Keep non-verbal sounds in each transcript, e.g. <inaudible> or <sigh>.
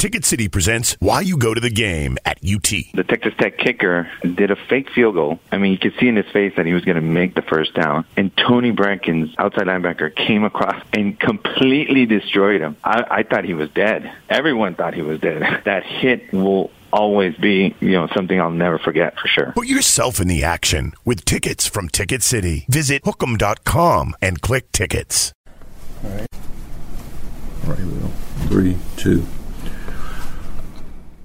Ticket City presents Why You Go to the Game at UT. The Texas Tech kicker did a fake field goal. I mean, you could see in his face that he was going to make the first down. And Tony Brackens, outside linebacker, came across and completely destroyed him. I, I thought he was dead. Everyone thought he was dead. <laughs> That hit will always be, you know, something I'll never forget for sure. Put yourself in the action with tickets from Ticket City. Visit hookem.com and click tickets. All right. All right, Will. Three, two.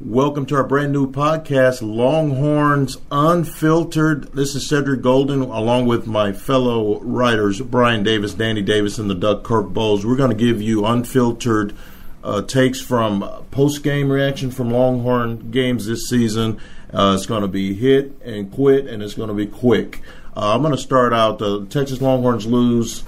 Welcome to our brand new podcast, Longhorns Unfiltered. This is Cedric Golden, along with my fellow writers, Brian Davis, Danny Davis, and the Duck Kirk Bohls. We're going to give you unfiltered uh, takes from post game reaction from Longhorn games this season. Uh, it's going to be hit and quit, and it's going to be quick. Uh, I'm going to start out. The Texas Longhorns lose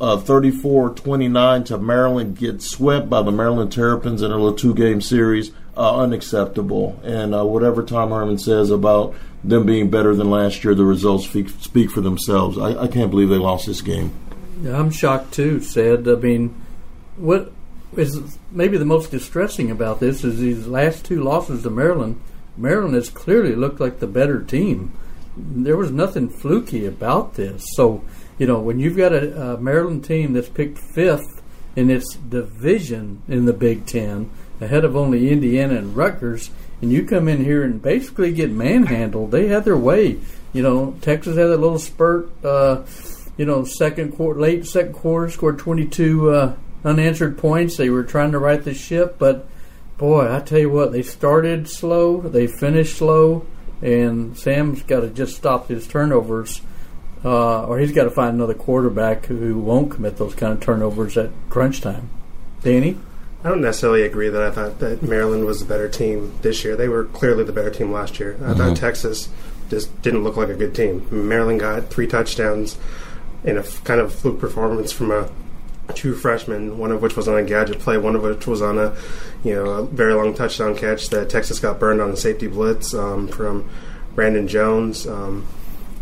uh, 34 29 to Maryland, get swept by the Maryland Terrapins in a little two game series. Uh, unacceptable. And uh, whatever Tom Herman says about them being better than last year, the results speak, speak for themselves. I, I can't believe they lost this game. Yeah, I'm shocked too, Said. I mean, what is maybe the most distressing about this is these last two losses to Maryland. Maryland has clearly looked like the better team. There was nothing fluky about this. So, you know, when you've got a, a Maryland team that's picked fifth in its division in the Big Ten, ahead of only Indiana and Rutgers, and you come in here and basically get manhandled. They had their way. You know, Texas had a little spurt. Uh, you know, second quarter, late second quarter, scored 22 uh, unanswered points. They were trying to right the ship, but boy, I tell you what, they started slow, they finished slow, and Sam's got to just stop his turnovers. Uh, or he's got to find another quarterback who won't commit those kind of turnovers at crunch time. Danny? I don't necessarily agree that I thought that Maryland was the better team this year. They were clearly the better team last year. I mm-hmm. thought Texas just didn't look like a good team. Maryland got three touchdowns in a f- kind of fluke performance from a true freshman, one of which was on a gadget play, one of which was on a you know a very long touchdown catch that Texas got burned on a safety blitz um, from Brandon Jones. Um,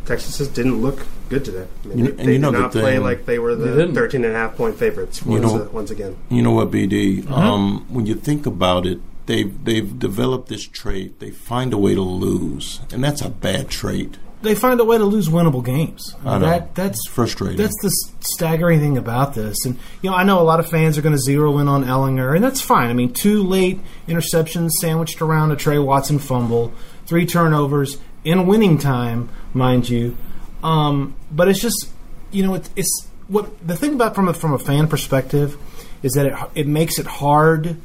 Texas just didn't look good today. I mean, you, they, they you know did not the play like they were the 13 and a half point favorites once, you know, uh, once again. You know what, BD? Mm-hmm. Um, when you think about it, they've they've developed this trait. They find a way to lose, and that's a bad trait. They find a way to lose winnable games. I know. That, that's it's frustrating. That's the staggering thing about this. And you know, I know a lot of fans are going to zero in on Ehlinger, and that's fine. I mean, two late interceptions sandwiched around a Tre Watson fumble, three turnovers in winning time, mind you. Um, but it's just, you know, it's, it's what the thing about from a, from a fan perspective is that it, it makes it hard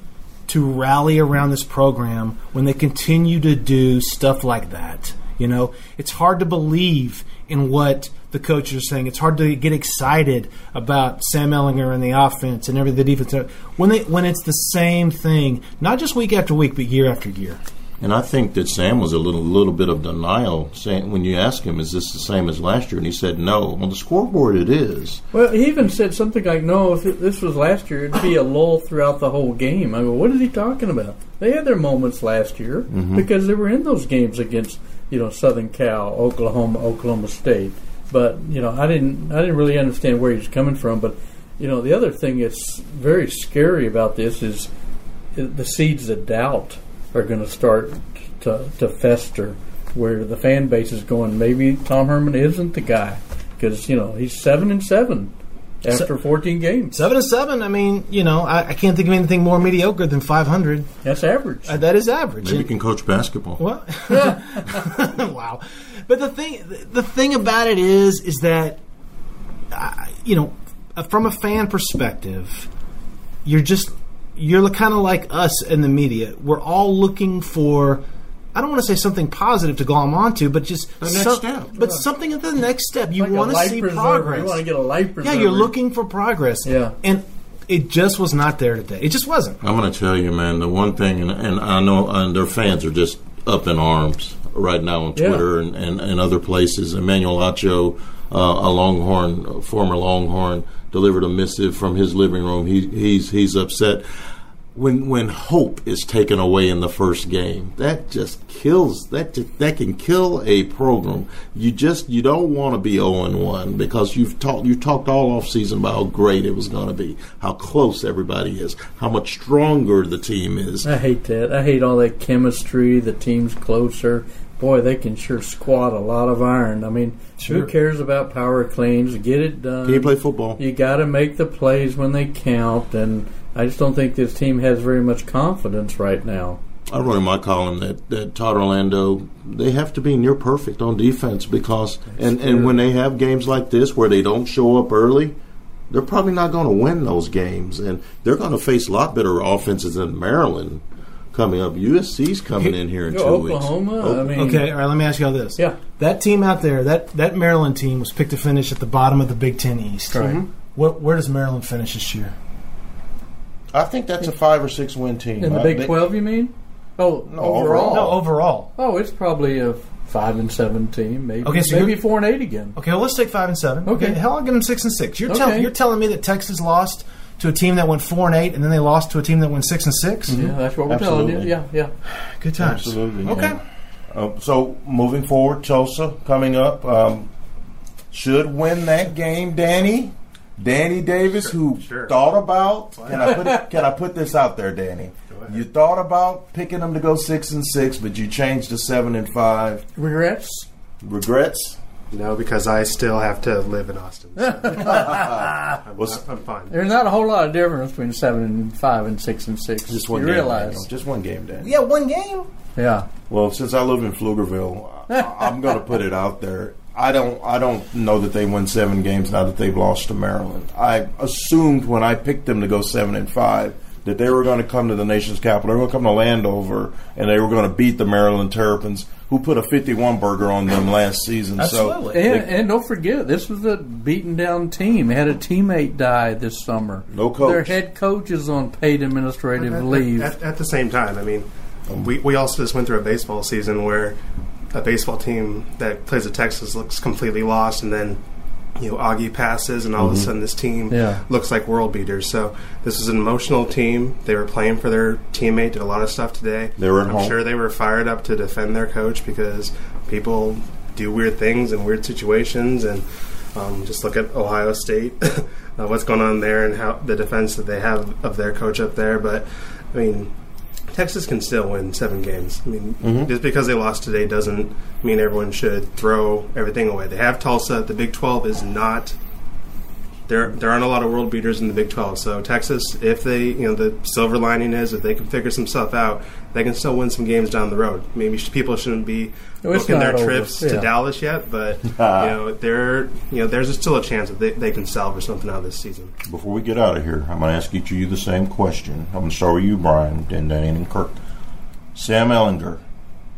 to rally around this program when they continue to do stuff like that. You know, it's hard to believe in what the coaches are saying. It's hard to get excited about Sam Ehlinger and the offense and everything the defense when they when it's the same thing, not just week after week, but year after year. And I think that Sam was a little little bit of denial saying when you ask him, "Is this the same as last year?" and he said, "No." On the scoreboard, it is. Well, he even said something like, "No, if this was last year, it'd be a lull throughout the whole game." I go, "What is he talking about?" They had their moments last year mm-hmm. because they were in those games against you know Southern Cal, Oklahoma, Oklahoma State. But you know, I didn't I didn't really understand where he's coming from. But you know, the other thing that's very scary about this is the seeds of doubt are going to start to, to fester where the fan base is going maybe Tom Herman isn't the guy because you know he's seven and seven after 14 games. Seven and seven. I mean, you know, I, I, can't think of anything more mediocre than 500. That's average. Uh, that is average. Maybe you can coach basketball. Well, <laughs> <laughs> wow. But the thing, the thing about it is, is that, uh, you know, from a fan perspective, you're just you're kind of like us in the media. We're all looking for. I don't want to say something positive to glom onto, but just the next some, step. But yeah. something at the next step. You like want to see preserver. progress. You want to get a life preserver. Yeah, you're looking for progress. Yeah. And it just was not there today. It just wasn't. I'm going to tell you, man. The one thing, and, and I know, and their fans are just up in arms right now on Yeah. Twitter and, and, and other places. Emmanuel Acho, uh, a Longhorn, a former Longhorn, delivered a missive from his living room. He, he's he's upset when when hope is taken away in the first game. That just kills. That just, that can kill a program. You just you don't want to be zero and one because you've talked you talked all off season about how great it was going to be, how close everybody is, how much stronger the team is. I hate that. I hate all that chemistry. The team's closer. Boy, they can sure squat a lot of iron. I mean, Sure. who cares about power claims? Get it done. Can you play football? You got to make the plays when they count, and I just don't think this team has very much confidence right now. I wrote in my column that, that Todd Orlando they have to be near perfect on defense because and, and when they have games like this where they don't show up early, they're probably not going to win those games and they're going to face a lot better offenses than Maryland coming up. USC's coming in here in Go two Oklahoma. weeks. Oh, I mean, Okay, all right. Let me ask you all this. Yeah. that team out there, that that Maryland team was picked to finish at the bottom of the Big Ten East. Right. What, where does Maryland finish this year? I think that's a five or six win team. in the I- Big they- Twelve, you mean? Oh, No, overall. overall. No, overall. Oh, it's probably a five and seven team, maybe. Okay, so maybe you're- four and eight again. Okay, well, let's take five and seven. Okay. hell, I'll give them six and six. You're, tell, Okay. you're telling me that Texas lost to a team that went four and eight, and then they lost to a team that went six and 6 Yeah, that's what we're telling Absolutely. you. Yeah, yeah. Good times. Absolutely. Okay. yeah. Uh, so moving forward, Tulsa coming up um, should win that game. Danny, Danny Davis, who sure. thought about can I put it, <laughs> can I put this out there, Danny? You thought about picking them to go six and six, but you changed to seven and five. Regrets? Regrets? No, because I still have to live in Austin. So <laughs> I'm, What's- I'm fine. There's not a whole lot of difference between seven and five and six and six. Just one you game. realize? Daniel. Just one game, Danny. Yeah, one game. Yeah. Well, since I live in Pflugerville, <laughs> I'm going to put it out there. I don't. I don't know that they win seven games now that they've lost to Maryland. I assumed when I picked them to go seven and five that they were going to come to the nation's capital. They were going to come to Landover, and they were going to beat the Maryland Terrapins, who put a 51 burger on them last season. Absolutely. So And, and don't forget, this was a beaten down team. They had a teammate die this summer. No coach. Their head coach is on paid administrative At- leave. At, at the same time, I mean, we, we also just went through a baseball season where a baseball team that plays at Texas looks completely lost, and then you know Augie passes, and all of a sudden this team Yeah. looks like world beaters. So this was an emotional team. They were playing for their teammate. Did a lot of stuff today. They were I'm home. sure they were fired up to defend their coach because people do weird things in weird situations and. Um, just look at Ohio State, <laughs> uh, what's going on there, and how the defense that they have of their coach up there. But I mean, Texas can still win seven games. I mean, Mm-hmm. just because they lost today doesn't mean everyone should throw everything away. They have Tulsa. The Big Twelve is not. There, there aren't a lot of world beaters in the Big Twelve. So Texas, if they, you know, the silver lining is if they can figure some stuff out, they can still win some games down the road. Maybe sh- people shouldn't be No, booking their over. trips Yeah. to Dallas yet, but <laughs> you know, there, you know, there's still a chance that they, they can salvage something out of this season. Before we get out of here, I'm going to ask each of you the same question. I'm going to start with you, Brian, then Dane and Kirk. Sam Ehlinger,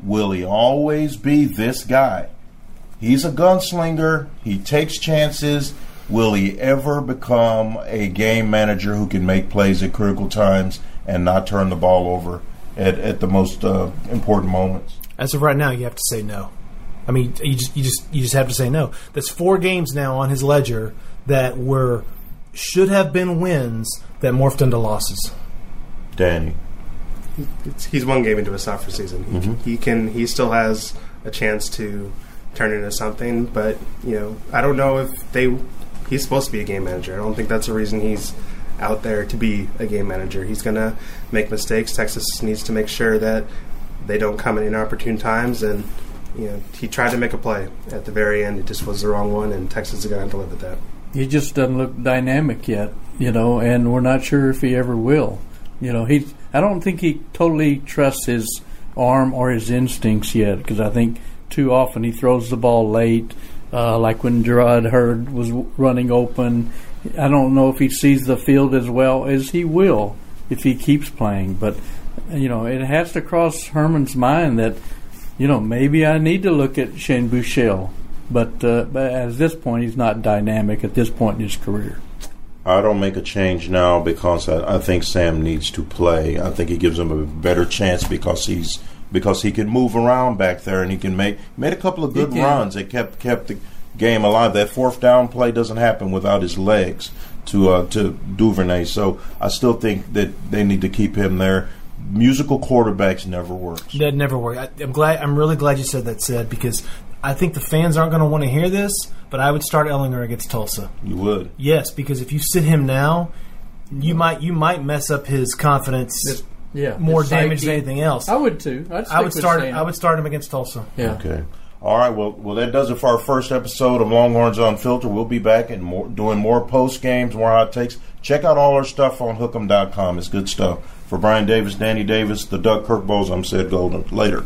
will he always be this guy? He's a gunslinger. He takes chances. Will he ever become a game manager who can make plays at critical times and not turn the ball over at, at the most uh, important moments? As of right now, you have to say no. I mean, you just you just you just have to say no. That's four games now on his ledger that were should have been wins that morphed into losses. Danny. it's, he's one game into a sophomore season. He, he can he still has a chance to turn into something, but you know I don't know if they. He's supposed to be a game manager. I don't think that's the reason he's out there to be a game manager. He's going to make mistakes. Texas needs to make sure that they don't come at inopportune times. And you know he tried to make a play at the very end. It just was the wrong one, and Texas is going to have to live with that. he just doesn't look dynamic yet, you know, and we're not sure if he ever will. You know, he I don't think he totally trusts his arm or his instincts yet because I think too often he throws the ball late, uh, like when Jerrod Heard was running open. I don't know if he sees the field as well as he will if he keeps playing, but you know, it has to cross Herman's mind that you know maybe I need to look at Shane Buechele. But, uh, but at this point, he's not dynamic at this point in his career. I don't make a change now because I, I think Sam needs to play. I think he gives him a better chance because he's because he can move around back there and he can make made a couple of good runs that kept kept the game alive. That fourth down play doesn't happen without his legs to uh, to Duvernay. So I still think that they need to keep him there. Musical quarterbacks never works. That never worked. I, I'm glad. I'm really glad you said that, said because I think the fans aren't going to want to hear this. But I would start Ehlinger against Tulsa. You would. Yes, because if you sit him now, you might you might mess up his confidence This- yeah, more damage psyche. than anything else. I would too. I'd I would start. Sam. I would start him against Tulsa. Yeah. Okay. All right. Well, well, that does it for our first episode of Longhorns Unfiltered. We'll be back and more, doing more post games, more hot takes. Check out all our stuff on Hook'em.com. It's good stuff. For Brian Davis, Danny Davis, the Doug Kirk Bohls, I'm Sid Golden. Later.